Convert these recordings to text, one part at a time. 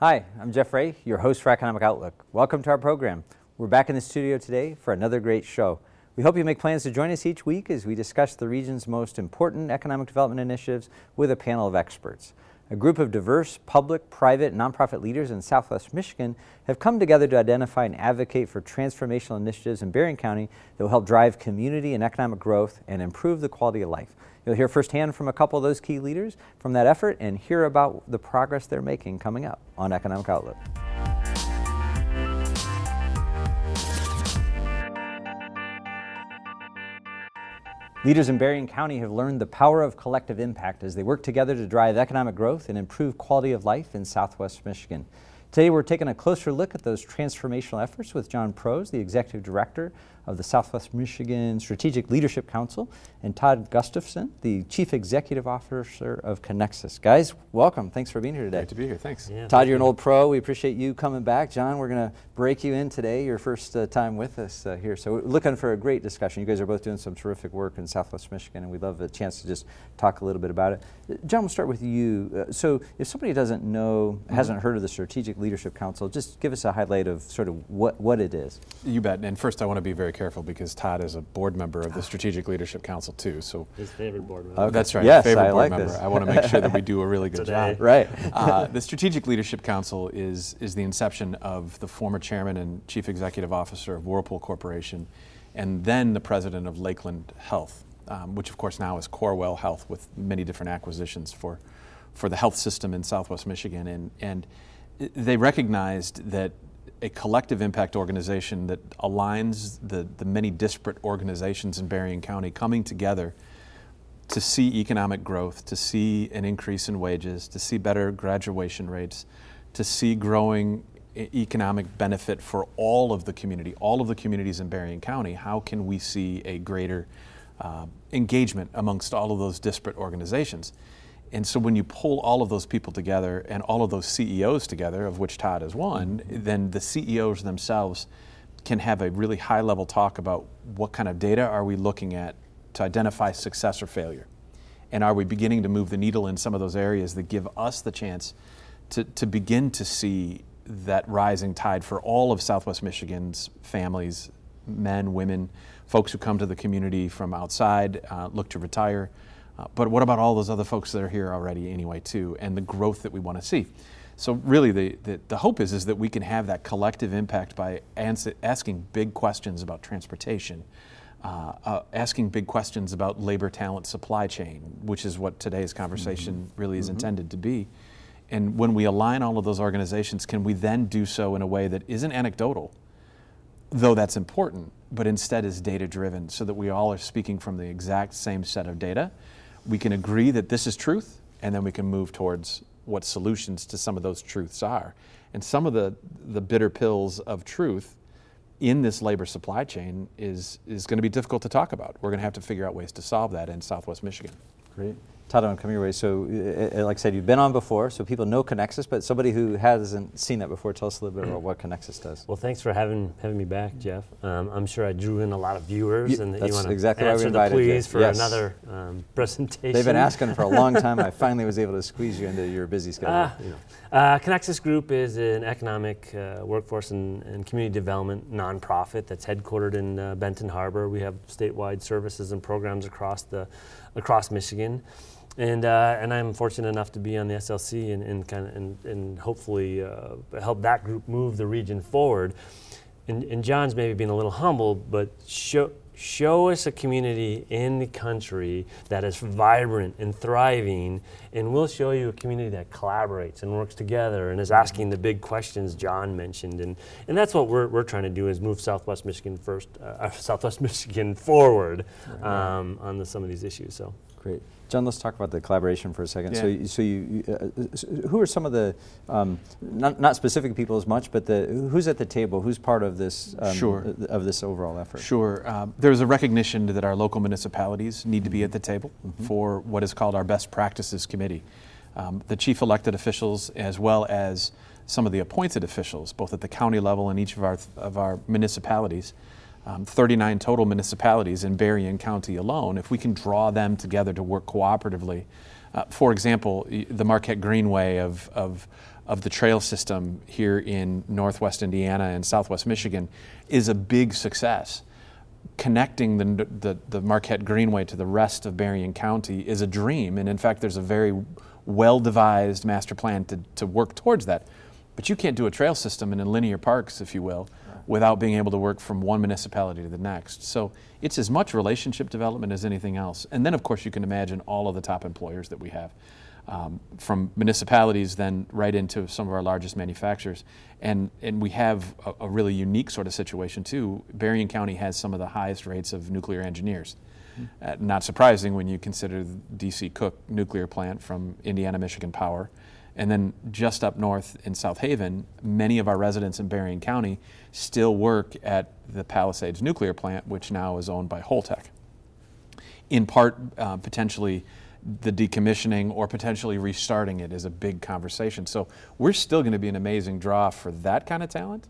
Hi, I'm Jeff Rea, your host for Economic Outlook. Welcome to our program. We're back in the studio today for another great show. We hope you make plans to join us each week as we discuss the region's most important economic development initiatives with a panel of experts. A group of diverse public, private, and nonprofit leaders in southwest Michigan have come together to identify and advocate for transformational initiatives in Berrien County that will help drive community and economic growth and improve the quality of life. You'll hear firsthand from a couple of those key leaders from that effort and hear about the progress they're making coming up on Economic Outlook. Leaders in Berrien County have learned the power of collective impact as they work together to drive economic growth and improve quality of life in southwest Michigan. Today, we're taking a closer look at those transformational efforts with John Proos, the Executive Director of the Southwest Michigan Strategic Leadership Council, and Todd Gustafson, the Chief Executive Officer of Kinexus. Guys, welcome. Thanks for being here today. Great to be here. Thanks. Yeah, Todd, you're an old pro. We appreciate you coming back. John, we're going to break you in today, your first uh, time with us uh, here. So we're looking for a great discussion. You guys are both doing some terrific work in Southwest Michigan, and we'd love a chance to just talk a little bit about it. John, we'll start with you. Uh, so if somebody doesn't know, mm-hmm. hasn't heard of the Strategic Leadership Council, just give us a highlight of sort of what, what it is. You bet. And first, I want to be very careful because Todd is a board member of the Strategic Leadership Council too. So his favorite board member. Okay. That's right. Yes, favorite I board like member. this. I want to make sure that we do a really good Today. job. Right. uh, the Strategic Leadership Council is is the inception of the former chairman and chief executive officer of Whirlpool Corporation, and then the president of Lakeland Health, um, which of course now is Corewell Health, with many different acquisitions for for the health system in Southwest Michigan, and and they recognized that a collective impact organization that aligns the, the many disparate organizations in Berrien County coming together to see economic growth, to see an increase in wages, to see better graduation rates, to see growing economic benefit for all of the community, all of the communities in Berrien County. How can we see a greater uh, engagement amongst all of those disparate organizations? And so when you pull all of those people together and all of those CEOs together, of which Todd is one, then the CEOs themselves can have a really high level talk about what kind of data are we looking at to identify success or failure. And are we beginning to move the needle in some of those areas that give us the chance to, to begin to see that rising tide for all of Southwest Michigan's families, men, women, folks who come to the community from outside, uh, look to retire, uh, but what about all those other folks that are here already anyway too, and the growth that we want to see? So really, the, the, the, hope is, is that we can have that collective impact by answer, asking big questions about transportation, uh, uh, asking big questions about labor talent supply chain, which is what today's conversation mm-hmm. really is mm-hmm. intended to be. And when we align all of those organizations, can we then do so in a way that isn't anecdotal, though that's important, but instead is data driven so that we all are speaking from the exact same set of data we can agree that this is truth, and then we can move towards what solutions to some of those truths are. And some of the, the bitter pills of truth in this labor supply chain is, is going to be difficult to talk about. We're going to have to figure out ways to solve that in Southwest Michigan. Great. Coming your way. So, uh, uh, like I said, you've been on before, so people know Kinexus, but somebody who hasn't seen that before, tell us a little bit about what Kinexus does. Well, thanks for having having me back, Jeff. Um, I'm sure I drew in a lot of viewers, you, and that you want to exactly answer the please you. for yes. another um, presentation. They've been asking for a long time. I finally was able to squeeze you into your busy schedule. Uh, you know. uh, Kinexus Group is an economic uh, workforce and, and, community development nonprofit that's headquartered in uh, Benton Harbor. We have statewide services and programs across the across Michigan and uh, and I'm fortunate enough to be on the SLC and, and kind of and, and hopefully uh, help that group move the region forward. And, and John's maybe being a little humble, but show show us a community in the country that is vibrant and thriving, and we'll show you a community that collaborates and works together and is asking the big questions John mentioned. And, and that's what we're, we're trying to do is move Southwest Michigan first, uh, Southwest Michigan forward um, on the, some of these issues. So great. John, let's talk about the collaboration for a second. Yeah. So, so you, uh, who are some of the, um, not, not specific people as much, but the who's at the table? Who's part of this? Um, sure. Of this overall effort. Sure. Um, there's a recognition that our local municipalities need to be at the table mm-hmm. for what is called our best practices committee. Um, the chief elected officials, as well as some of the appointed officials, both at the county level and each of our of our municipalities um, 39 total municipalities in Berrien County alone, if we can draw them together to work cooperatively, uh, for example, the Marquette Greenway of, of, of the trail system here in northwest Indiana and southwest Michigan is a big success. Connecting the, the, the Marquette Greenway to the rest of Berrien County is a dream, and in fact, there's a very well devised master plan to, to work towards that. But you can't do a trail system and in linear parks, if you will, without being able to work from one municipality to the next. So it's as much relationship development as anything else. And then, of course, you can imagine all of the top employers that we have. Um, from municipalities, then right into some of our largest manufacturers. And, and we have a, a, really unique sort of situation too. Berrien County has some of the highest rates of nuclear engineers. Mm-hmm. Uh, not surprising when you consider the DC Cook nuclear plant from Indiana Michigan Power. And then just up north in South Haven, many of our residents in Berrien County still work at the Palisades nuclear plant, which now is owned by Holtec. In part, uh, potentially the decommissioning or potentially restarting it is a big conversation. So we're still going to be an amazing draw for that kind of talent.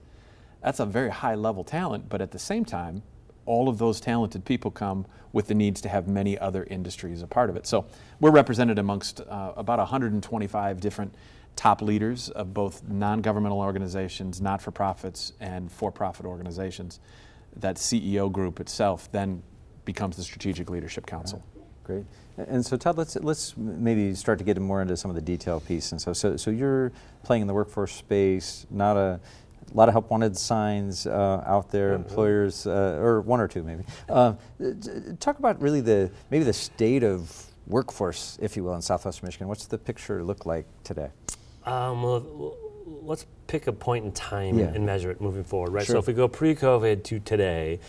That's a very high level talent, but at the same time, all of those talented people come with the needs to have many other industries a part of it. So we're represented amongst uh, about 125 different top leaders of both non governmental organizations, not for profits, and for profit organizations. That CEO group itself then becomes the Strategic Leadership Council. Great. And so, Todd, let's let's maybe start to get more into some of the detail piece. And so, so, so you're playing in the workforce space, not a, a lot of help wanted signs uh, out there, mm-hmm. employers, uh, or one or two maybe. Uh, talk about really the maybe the state of workforce, if you will, in Southwest Michigan. What's the picture look like today? Um, well, let's pick a point in time yeah. and measure it moving forward, right? Sure. So if we go pre-COVID to today,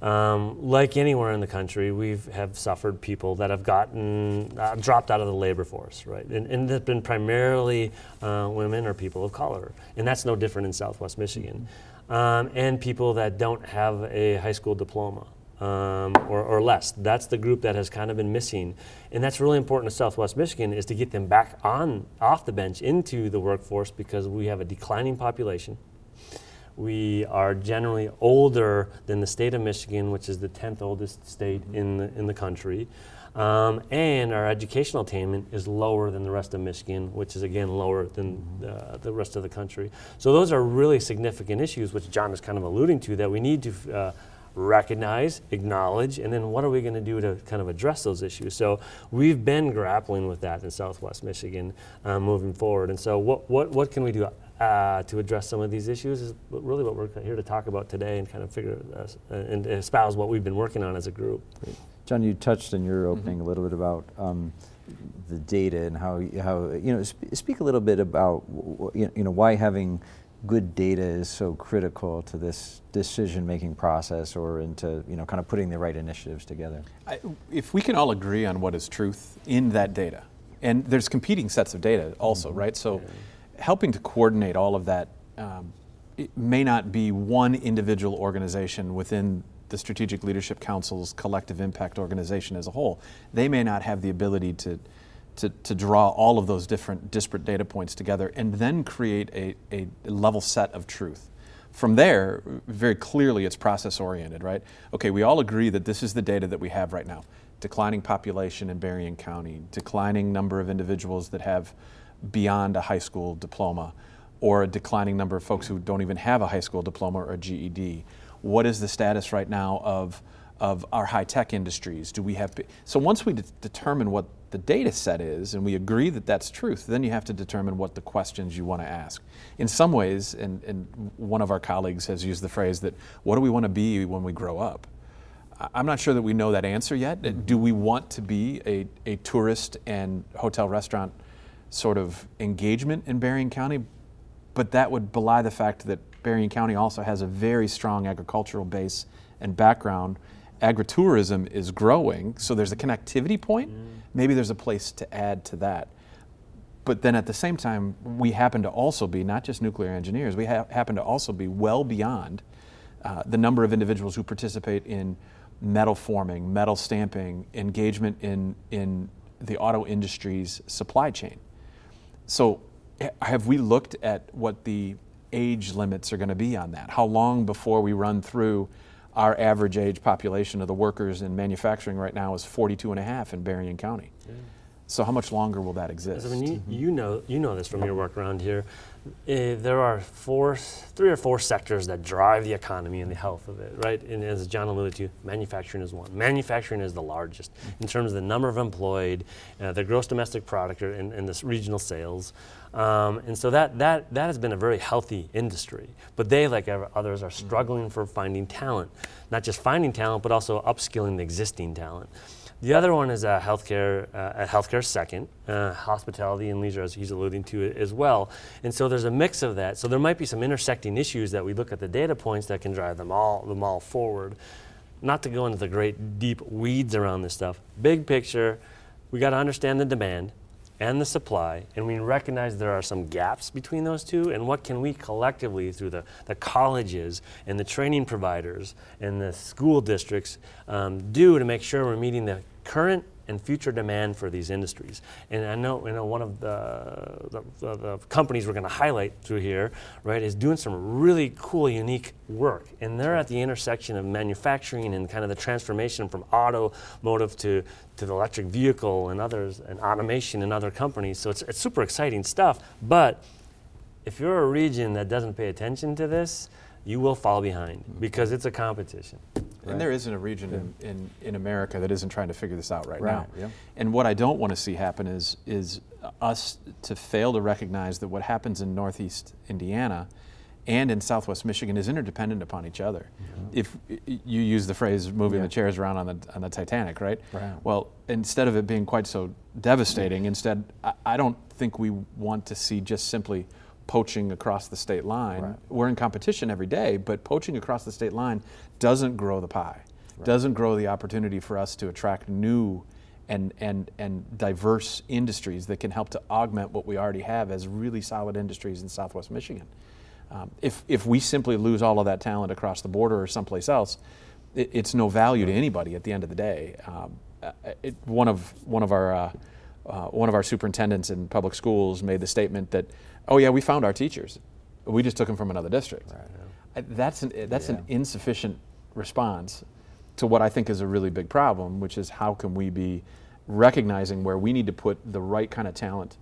um, like anywhere in the country, we have suffered people that have gotten uh, dropped out of the labor force, right? And, and they've been primarily uh, women or people of color, and that's no different in Southwest Michigan. Um, and people that don't have a high school diploma. Um, or, or, less. That's the group that has kind of been missing, and that's really important to Southwest Michigan is to get them back on off the bench into the workforce because we have a declining population. We are generally older than the state of Michigan, which is the 10th oldest state in the, in the country. Um, and our educational attainment is lower than the rest of Michigan, which is again lower than uh, the rest of the country. So those are really significant issues, which John is kind of alluding to, that we need to uh, recognize, acknowledge, and then what are we going to do to kind of address those issues? So we've been grappling with that in Southwest Michigan uh, moving forward. And so what, what, what can we do? Uh, to address some of these issues is really what we're here to talk about today and kind of figure uh, and espouse what we've been working on as a group. Great. John, you touched in your opening mm-hmm. a little bit about um, the data and how how you know sp- speak a little bit about you know why having good data is so critical to this decision making process or into you know kind of putting the right initiatives together. I, if we can all agree on what is truth in that data, and there's competing sets of data also, mm-hmm. right? So. Helping to coordinate all of that um, may not be one individual organization within the Strategic Leadership Council's collective impact organization as a whole. They may not have the ability to, to, to draw all of those different disparate data points together and then create a, a level set of truth. From there, very clearly it's process oriented, right? Okay, we all agree that this is the data that we have right now. Declining population in Berrien County, declining number of individuals that have beyond a high school diploma or a declining number of folks who don't even have a high school diploma or a GED? What is the status right now of, of our high tech industries? Do we have so once we de- determine what the data set is and we agree that that's truth, then you have to determine what the questions you want to ask. In some ways, and, and one of our colleagues has used the phrase that what do we want to be when we grow up? I'm not sure that we know that answer yet. Mm-hmm. Do we want to be a, a tourist and hotel restaurant sort of engagement in Berrien County, but that would belie the fact that Berrien County also has a very strong agricultural base and background. Agritourism is growing, so there's a connectivity point. Mm. Maybe there's a place to add to that. But then at the same time, we happen to also be not just nuclear engineers, we ha- happen to also be well beyond uh, the number of individuals who participate in metal forming, metal stamping, engagement in, in the auto industry's supply chain. So, have we looked at what the age limits are going to be on that? How long before we run through our average age population of the workers in manufacturing right now is 42 and a half in Berrien County? Yeah. So how much longer will that exist? I mean, you, you know you know this from your work around here. Uh, there are four, three or four sectors that drive the economy and the health of it, right? And as John alluded to, manufacturing is one. Manufacturing is the largest in terms of the number of employed, uh, the gross domestic product, and, and the regional sales. Um, and so that, that, that has been a very healthy industry. But they, like others, are struggling for finding talent. Not just finding talent, but also upskilling the existing talent. The other one is uh, healthcare, uh, healthcare second, uh, hospitality and leisure, as he's alluding to as well. And so there's a mix of that. So there might be some intersecting issues that we look at the data points that can drive them all, them all forward. Not to go into the great deep weeds around this stuff. Big picture, we got to understand the demand and the supply, and we recognize there are some gaps between those two, and what can we collectively, through the, the colleges and the training providers and the school districts, um, do to make sure we're meeting the current and future demand for these industries. And I know, you know one of the, the, the companies we're going to highlight through here, right, is doing some really cool, unique work. And they're at the intersection of manufacturing and kind of the transformation from automotive to, to the electric vehicle and others, and automation in other companies. So it's, it's super exciting stuff. But if you're a region that doesn't pay attention to this, you will fall behind because it's a competition. Right. And there isn't a region yeah. in, in, in, America that isn't trying to figure this out right, right. now. Yeah. And what I don't want to see happen is, is us to fail to recognize that what happens in Northeast Indiana and in Southwest Michigan is interdependent upon each other. Mm-hmm. If you use the phrase moving yeah. the chairs around on the, on the Titanic, right? right? Well, instead of it being quite so devastating, instead, I, I don't think we want to see just simply poaching across the state line. Right. We're in competition every day, but poaching across the state line doesn't grow the pie, right. doesn't grow the opportunity for us to attract new and, and, and diverse industries that can help to augment what we already have as really solid industries in Southwest Michigan. Um, if, if we simply lose all of that talent across the border or someplace else, it, it's no value to anybody at the end of the day. Um, uh, it, one of one of our uh, uh, one of our superintendents in public schools made the statement that oh yeah, we found our teachers. We just took them from another district. Right, yeah. That's, an, that's yeah. an insufficient response to what I think is a really big problem, which is how can we be recognizing where we need to put the right kind of talent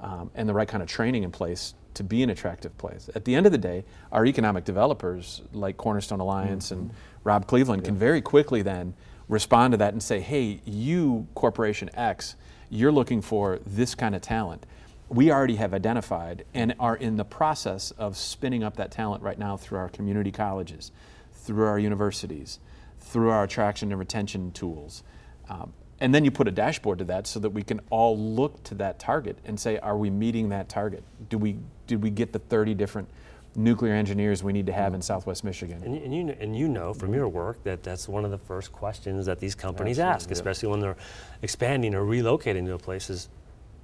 um, and the right kind of training in place to be an attractive place. At the end of the day, our economic developers like Cornerstone Alliance mm-hmm. and Rob Cleveland yeah. can very quickly then respond to that and say, hey, you, Corporation X, you're looking for this kind of talent we already have identified and are in the process of spinning up that talent right now through our community colleges, through our universities, through our attraction and retention tools. Um, and then you put a dashboard to that so that we can all look to that target and say, are we meeting that target? Do we, did we get the 30 different nuclear engineers we need to have in Southwest Michigan. And, and, you, and you know from your work that that's one of the first questions that these companies Absolutely, ask, especially when they're expanding or relocating to a place is,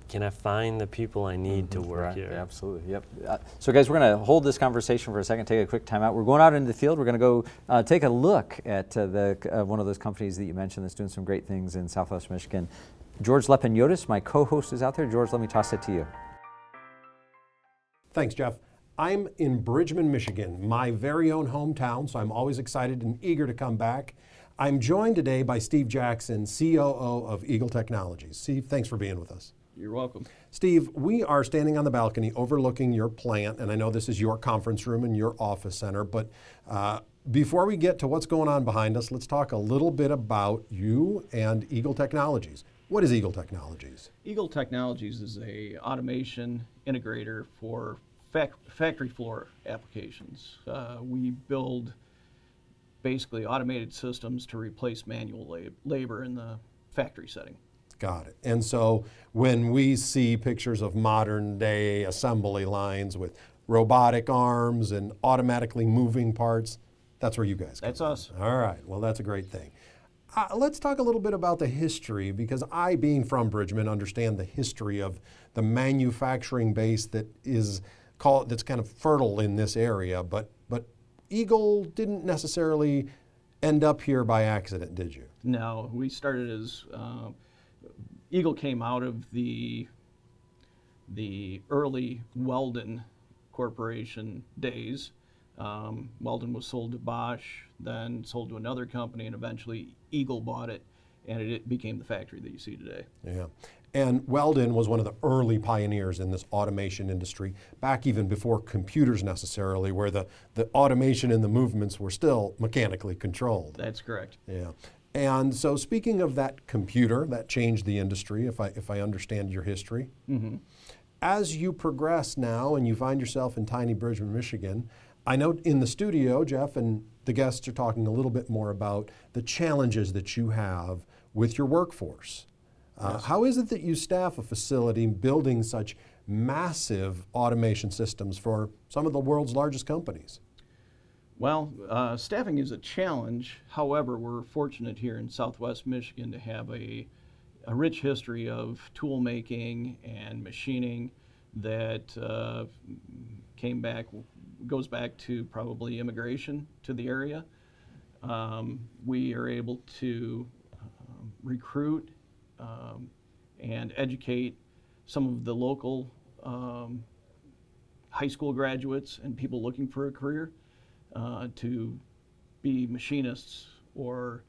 can I find the people I need mm-hmm. to work right. here? Absolutely. Yep. Uh, so, guys, we're going to hold this conversation for a second. Take a quick time out. We're going out into the field. We're going to go uh, take a look at uh, the uh, one of those companies that you mentioned that's doing some great things in Southwest Michigan. George Lepiniotis, my co-host, is out there. George, let me toss it to you. Thanks, Jeff. I'm in Bridgman, Michigan, my very own hometown, so I'm always excited and eager to come back. I'm joined today by Steve Jackson, COO of Eagle Technologies. Steve, thanks for being with us. You're welcome. Steve, we are standing on the balcony overlooking your plant, and I know this is your conference room and your office center, but uh, before we get to what's going on behind us, let's talk a little bit about you and Eagle Technologies. What is Eagle Technologies? Eagle Technologies is a automation integrator for fac- factory floor applications. Uh, we build basically automated systems to replace manual lab- labor in the factory setting. Got it. And so when we see pictures of modern day assembly lines with robotic arms and automatically moving parts, that's where you guys That's us. All right. Well, that's a great thing. Uh, let's talk a little bit about the history because I, being from Bridgman, understand the history of the manufacturing base that is call it, that's kind of fertile in this area. But but Eagle didn't necessarily end up here by accident, did you? No, we started as uh, Eagle came out of the the early Weldun Corporation days. Um, Weldun was sold to Bosch, then sold to another company, and eventually Eagle bought it, and it became the factory that you see today. Yeah, And Weldun was one of the early pioneers in this automation industry, back even before computers necessarily, where the, the automation and the movements were still mechanically controlled. That's correct. Yeah. And so, speaking of that computer, that changed the industry, if I, if I understand your history. Mm-hmm. As you progress now and you find yourself in tiny Bridgman, Michigan, I know in the studio, Jeff and the guests are talking a little bit more about the challenges that you have with your workforce. Uh, yes. How is it that you staff a facility building such massive automation systems for some of the world's largest companies? Well, uh, staffing is a challenge. However, we're fortunate here in southwest Michigan to have a, a rich history of tool making and machining that uh, came back, goes back to probably immigration to the area. Um, we are able to um, recruit um, and educate some of the local um, high school graduates and people looking for a career uh, to be machinists or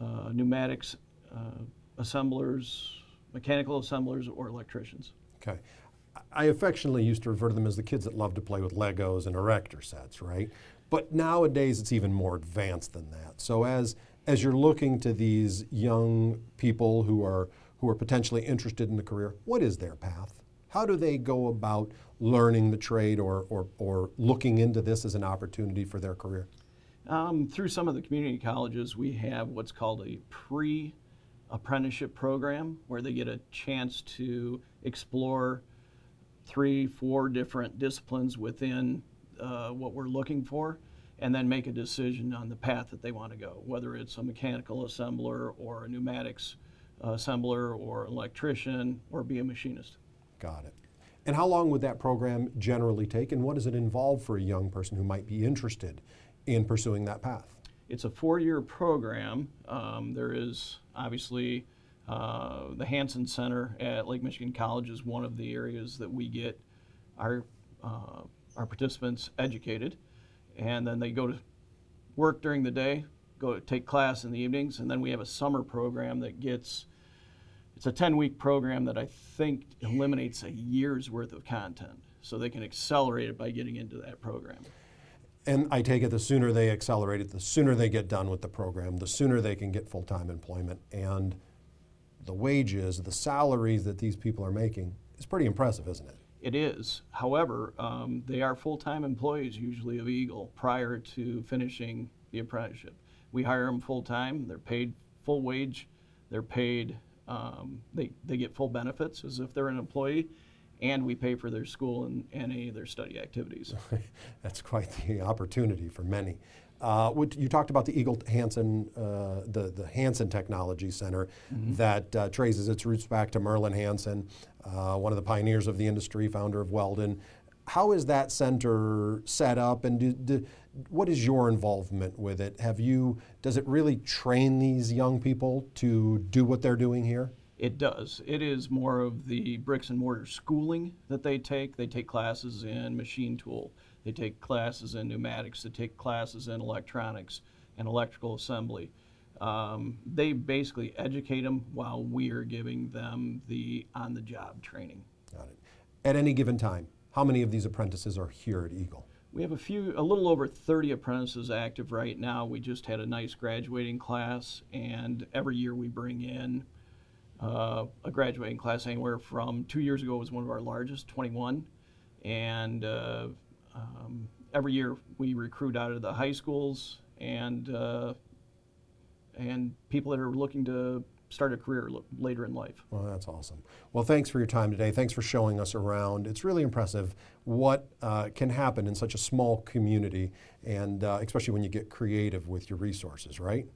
uh, pneumatics uh, assemblers, mechanical assemblers, or electricians. Okay. I affectionately used to refer to them as the kids that love to play with Legos and erector sets, right? But nowadays it's even more advanced than that. So as as you're looking to these young people who are who are potentially interested in the career, what is their path? How do they go about learning the trade or, or, or looking into this as an opportunity for their career? Um, through some of the community colleges, we have what's called a pre apprenticeship program where they get a chance to explore three, four different disciplines within uh, what we're looking for and then make a decision on the path that they want to go, whether it's a mechanical assembler or a pneumatics assembler or electrician or be a machinist. Got it. And how long would that program generally take, and what does it involve for a young person who might be interested in pursuing that path? It's a four year program. Um, there is obviously uh, the Hanson Center at Lake Michigan College is one of the areas that we get our, uh, our participants educated and then they go to work during the day, go take class in the evenings, and then we have a summer program that gets it's a 10 week program that I think eliminates a year's worth of content. So they can accelerate it by getting into that program. And I take it the sooner they accelerate it, the sooner they get done with the program, the sooner they can get full time employment. And the wages, the salaries that these people are making is pretty impressive, isn't it? It is. However, um, they are full time employees usually of Eagle prior to finishing the apprenticeship. We hire them full time, they're paid full wage, they're paid, um, they, they get full benefits as if they're an employee, and we pay for their school and, and any of their study activities. That's quite the opportunity for many. Uh, you talked about the Eagle Hanson, uh, the, the Hanson Technology Center mm-hmm. that uh, traces its roots back to Merlin Hanson, uh, one of the pioneers of the industry, founder of Weldun. How is that center set up, and do, do, what is your involvement with it? Have you? Does it really train these young people to do what they're doing here? It does. It is more of the bricks and mortar schooling that they take. They take classes in machine tool they take classes in pneumatics, they take classes in electronics and electrical assembly. Um, they basically educate them while we are giving them the on the job training. Got it. At any given time, how many of these apprentices are here at Eagle? We have a few, a little over 30 apprentices active right now. We just had a nice graduating class, and every year we bring in uh, a graduating class anywhere from two years ago was one of our largest, 21, and uh, um, every year we recruit out of the high schools and uh, and people that are looking to start a career later in life. Well, that's awesome. Well, thanks for your time today. Thanks for showing us around. It's really impressive what uh, can happen in such a small community, and uh, especially when you get creative with your resources, right?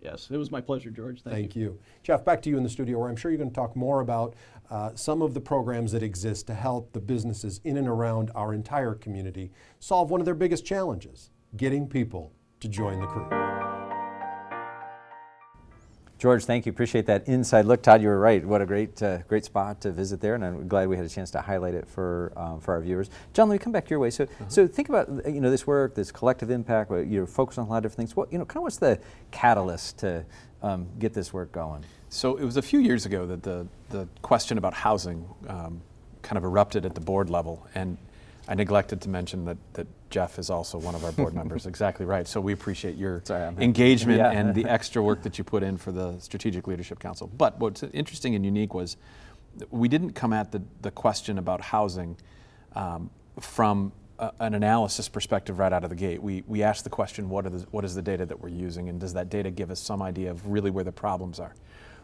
Yes, it was my pleasure, George. Thank, Thank you. you. Jeff, back to you in the studio where I'm sure you're going to talk more about uh, some of the programs that exist to help the businesses in and around our entire community solve one of their biggest challenges getting people to join the crew. George, thank you. Appreciate that inside look. Todd, you were right. What a great, uh, great spot to visit there, and I'm glad we had a chance to highlight it for um, for our viewers. John, let me come back your way. So, uh-huh. so think about you know this work, this collective impact. You're focused on a lot of different things. What you know, kind of what's the catalyst to um, get this work going? So it was a few years ago that the, the question about housing um, kind of erupted at the board level. And I neglected to mention that, that Jeff is also one of our board members. Exactly right. So we appreciate your Sorry, engagement Yeah. and the extra work that you put in for the Strategic Leadership Council. But what's interesting and unique was we didn't come at the, the question about housing um, from a, an analysis perspective right out of the gate. We, we asked the question, what, are the, what is the data that we're using, and does that data give us some idea of really where the problems are?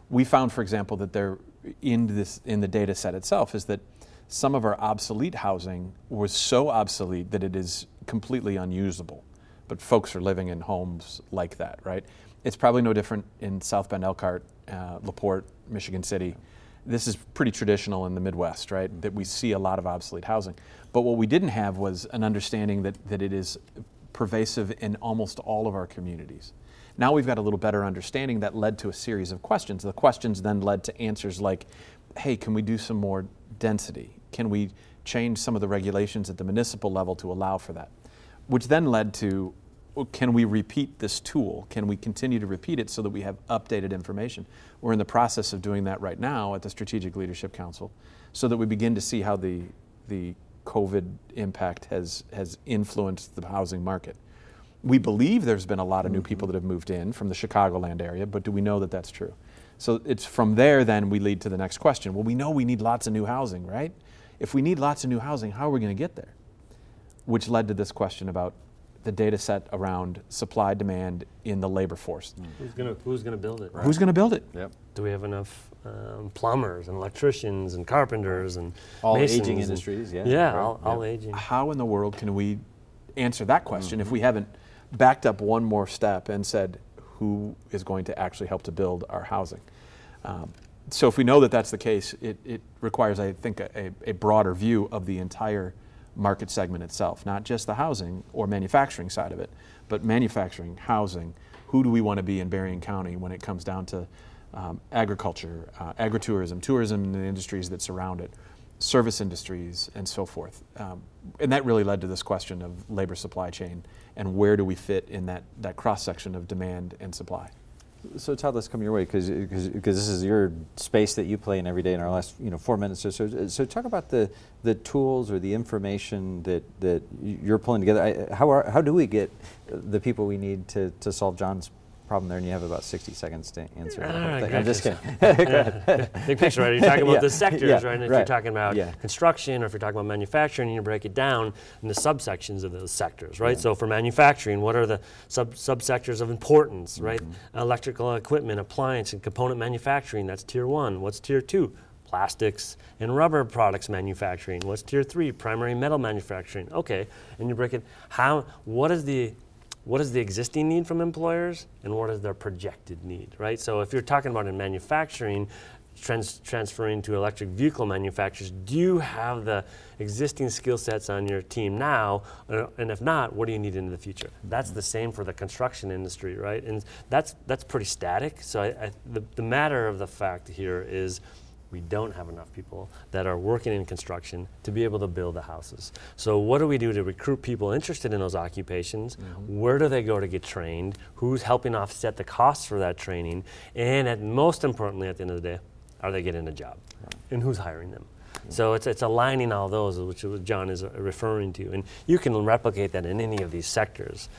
We found, for example, that there in this in the data set itself is that some of our obsolete housing was so obsolete that it is completely unusable. But folks are living in homes like that, right? It's probably no different in South Bend, Elkhart, uh, LaPorte, Michigan City. This is pretty traditional in the Midwest, right? That we see a lot of obsolete housing. But what we didn't have was an understanding that, that it is pervasive in almost all of our communities. Now we've got a little better understanding that led to a series of questions. The questions then led to answers like, hey, can we do some more density? Can we change some of the regulations at the municipal level to allow for that? Which then led to, can we repeat this tool? Can we continue to repeat it so that we have updated information? We're in the process of doing that right now at the Strategic Leadership Council so that we begin to see how the, the COVID impact has, has influenced the housing market. We believe there's been a lot of new mm-hmm. people that have moved in from the Chicagoland area, but do we know that that's true? So it's from there then we lead to the next question. Well, we know we need lots of new housing, right? If we need lots of new housing, how are we going to get there? Which led to this question about the data set around supply demand in the labor force. Who's gonna Who's gonna build it? Who's going to build it? Yep. Do we have enough um, plumbers and electricians and carpenters and All masons aging and- industries, yeah. Yeah, right, all, all yeah. aging. How in the world can we answer that question if we haven't backed up one more step and said who is going to actually help to build our housing? Um, so if we know that that's the case, it, it requires, I think, a, a broader view of the entire market segment itself, not just the housing or manufacturing side of it, but manufacturing, housing. Who do we want to be in Berrien County when it comes down to um, agriculture, uh, agritourism, tourism and the industries that surround it, service industries, and so forth. Um, and that really led to this question of labor supply chain and where do we fit in that, that cross section of demand and supply. So Todd, let's come your way because this is your space that you play in every day in our last you know four minutes or so. So talk about the the tools or the information that that you're pulling together. I, how are, how do we get the people we need to to solve John's problem there? And you have about 60 seconds to answer right, I'm just kidding. Big picture, right? You're talking about Yeah, the sectors, yeah, right? And if right. you're talking about Yeah. construction or if you're talking about manufacturing, you break it down into the subsections of those sectors, right? So for manufacturing, what are the sub subsectors of importance, right? Mm-hmm. Electrical equipment, appliance, and component manufacturing, that's tier one. What's tier two? Plastics and rubber products manufacturing. What's tier three? Primary metal manufacturing. Okay, and you break it. How? What is the what is the existing need from employers and what is their projected need, right? So if you're talking about in manufacturing, trans- transferring to electric vehicle manufacturers, do you have the existing skill sets on your team now? And if not, what do you need into the future? That's the same for the construction industry, right? And that's, that's pretty static. So I, I, the, the matter of the fact here is we don't have enough people that are working in construction to be able to build the houses. So what do we do to recruit people interested in those occupations? Where do they go to get trained? Who's helping offset the costs for that training? And at, most importantly, at the end of the day, are they getting a job? And who's hiring them? So it's, it's aligning all those, which is what John is uh, referring to. And you can replicate that in any of these sectors.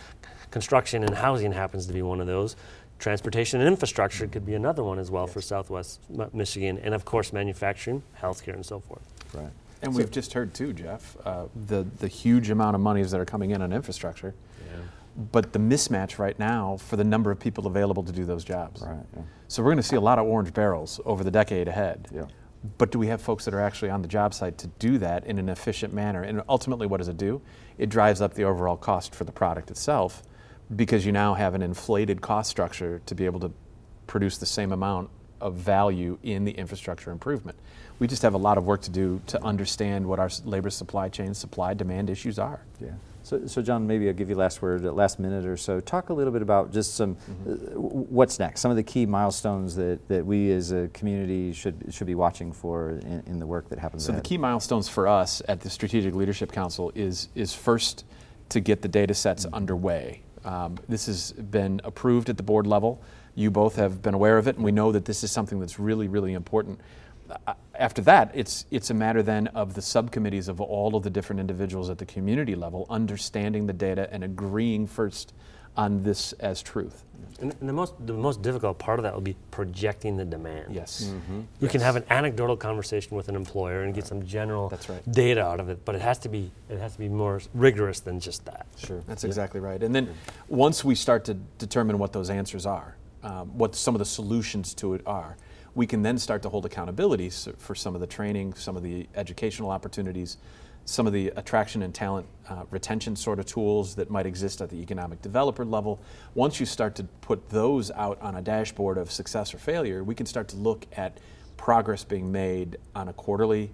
Construction and housing happens to be one of those. Transportation and infrastructure could be another one as well for Southwest Mi- Michigan. And of course, manufacturing, healthcare, and so forth. right. And we've just heard too, Jeff, uh, the, the huge amount of monies that are coming in on infrastructure, but the mismatch right now for the number of people available to do those jobs. Right. Yeah. So we're going to see a lot of orange barrels over the decade ahead. Yeah. But do we have folks that are actually on the job site to do that in an efficient manner? And ultimately, what does it do? It drives up the overall cost for the product itself because you now have an inflated cost structure to be able to produce the same amount of value in the infrastructure improvement. We just have a lot of work to do to understand what our labor supply chain, supply demand issues are. Yeah. So, so John, maybe I'll give you last word, uh, last minute or so. Talk a little bit about just some, uh, what's next, some of the key milestones that, that we as a community should, should be watching for in, in the work that happens So the key milestones for us at the Strategic Leadership Council is is first to get the data sets underway. Um, this has been approved at the board level. You both have been aware of it, and we know that this is something that's really, really important. Uh, after that, it's, it's a matter then of the subcommittees of all of the different individuals at the community level understanding the data and agreeing first on this as truth. And the most the most difficult part of that will be projecting the demand. Yes. Mm-hmm. You can have an anecdotal conversation with an employer and get some general That's right. data out of it, but it has to be it has to be more rigorous than just that. Sure. That's exactly right. And then once we start to determine what those answers are, um, what some of the solutions to it are, we can then start to hold accountability for some of the training, some of the educational opportunities, some of the attraction and talent uh, retention sort of tools that might exist at the economic developer level. Once you start to put those out on a dashboard of success or failure, we can start to look at progress being made on a quarterly,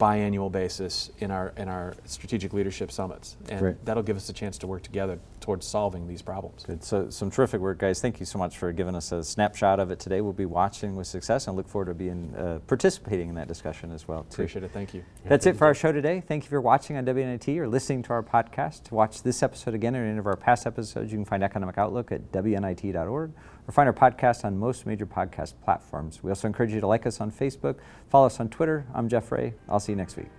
biannual basis in our in our strategic leadership summits, and Great. that'll give us a chance to work together towards solving these problems. Good. So some terrific work, guys. Thank you so much for giving us a snapshot of it today. We'll be watching with success and look forward to being uh, participating in that discussion as well. Too. Appreciate it. Thank you. That's it for our show today. Thank you for watching on WNIT or listening to our podcast. To watch this episode again or any of our past episodes, you can find Economic Outlook at WNIT.org or find our podcast on most major podcast platforms. We also encourage you to like us on Facebook, follow us on Twitter. I'm Jeff Rea. I'll see you next week.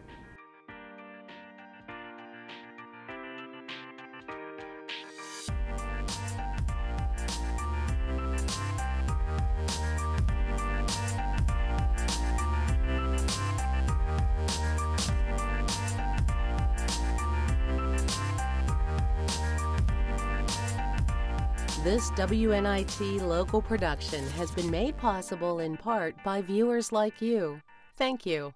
WNIT local production has been made possible in part by viewers like you. Thank you.